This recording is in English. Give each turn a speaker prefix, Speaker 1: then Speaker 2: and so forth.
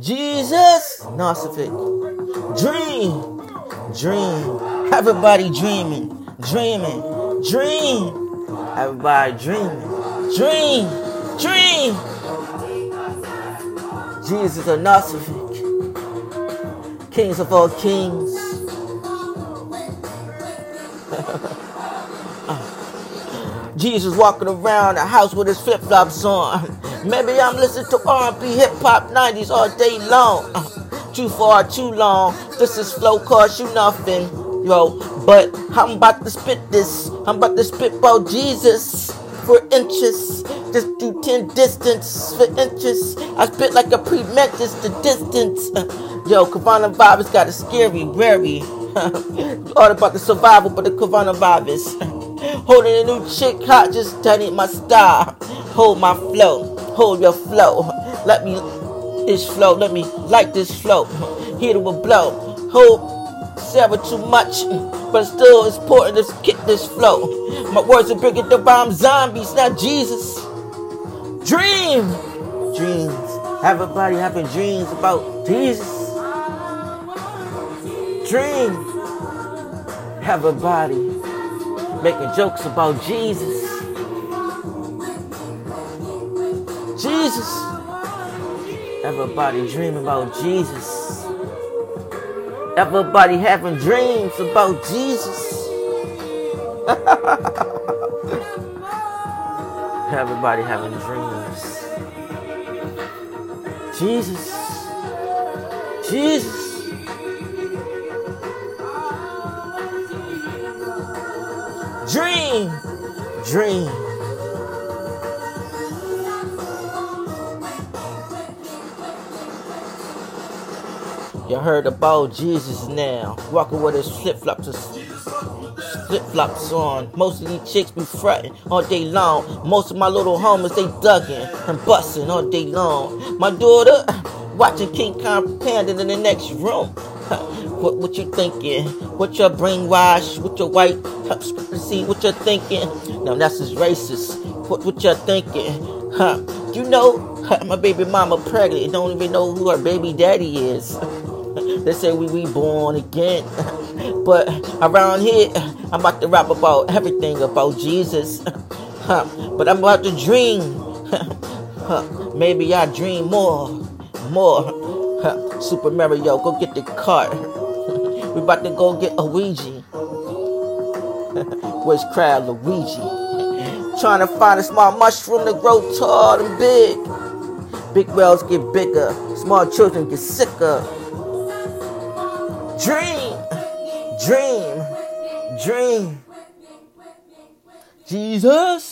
Speaker 1: Jesus, Narcissic. Dream, dream. Everybody dreaming, dreaming, dream. Everybody dreaming, dream, dream. Jesus, a Narcissic. Kings of all kings. Jesus walking around the house with his flip flops on. Maybe I'm listening to R&B, hip hop, 90s all day long. Uh, too far, too long. This is flow cost you nothing, yo. But I'm about to spit this. I'm about to spit about Jesus for inches. Just do 10 distance for inches. I spit like a pre-mentis the distance. Uh, yo, coronavirus got a scary, very. All about the survival, but the coronavirus. Holding a new chick hot, just studying my style. Hold my flow, hold your flow. Let me this flow, let me like this flow. Hit it with blow. Hold Sarah too much, but still it's important to kick this flow. My words are bigger than bomb zombies, not Jesus. Dream, dreams. Everybody having dreams about Jesus. Dream. Everybody making jokes about Jesus. Jesus. Everybody dreaming about Jesus. Everybody having dreams about Jesus. Everybody having dreams. Jesus. Jesus. Dream. Dream. You heard about Jesus now. Walking with his flip flops flip flops on. Most of these chicks be fretting all day long. Most of my little homies they dugging and busting all day long. My daughter watching King Kong Panda in the next room. What, what you thinking? What your brainwash? What your white see? What you're thinking? Now that's just racist. What what you're thinking? Huh? You know my baby mama pregnant. Don't even know who her baby daddy is. they say we reborn again. but around here, I'm about to rap about everything about Jesus. But I'm about to dream. Maybe I dream more, more. Super Mario, go get the cart. we about to go get a Ouija. Where's Crab Luigi? Trying to find a small mushroom to grow tall and big. Big wells get bigger, small children get sicker. Dream, dream, dream. Jesus.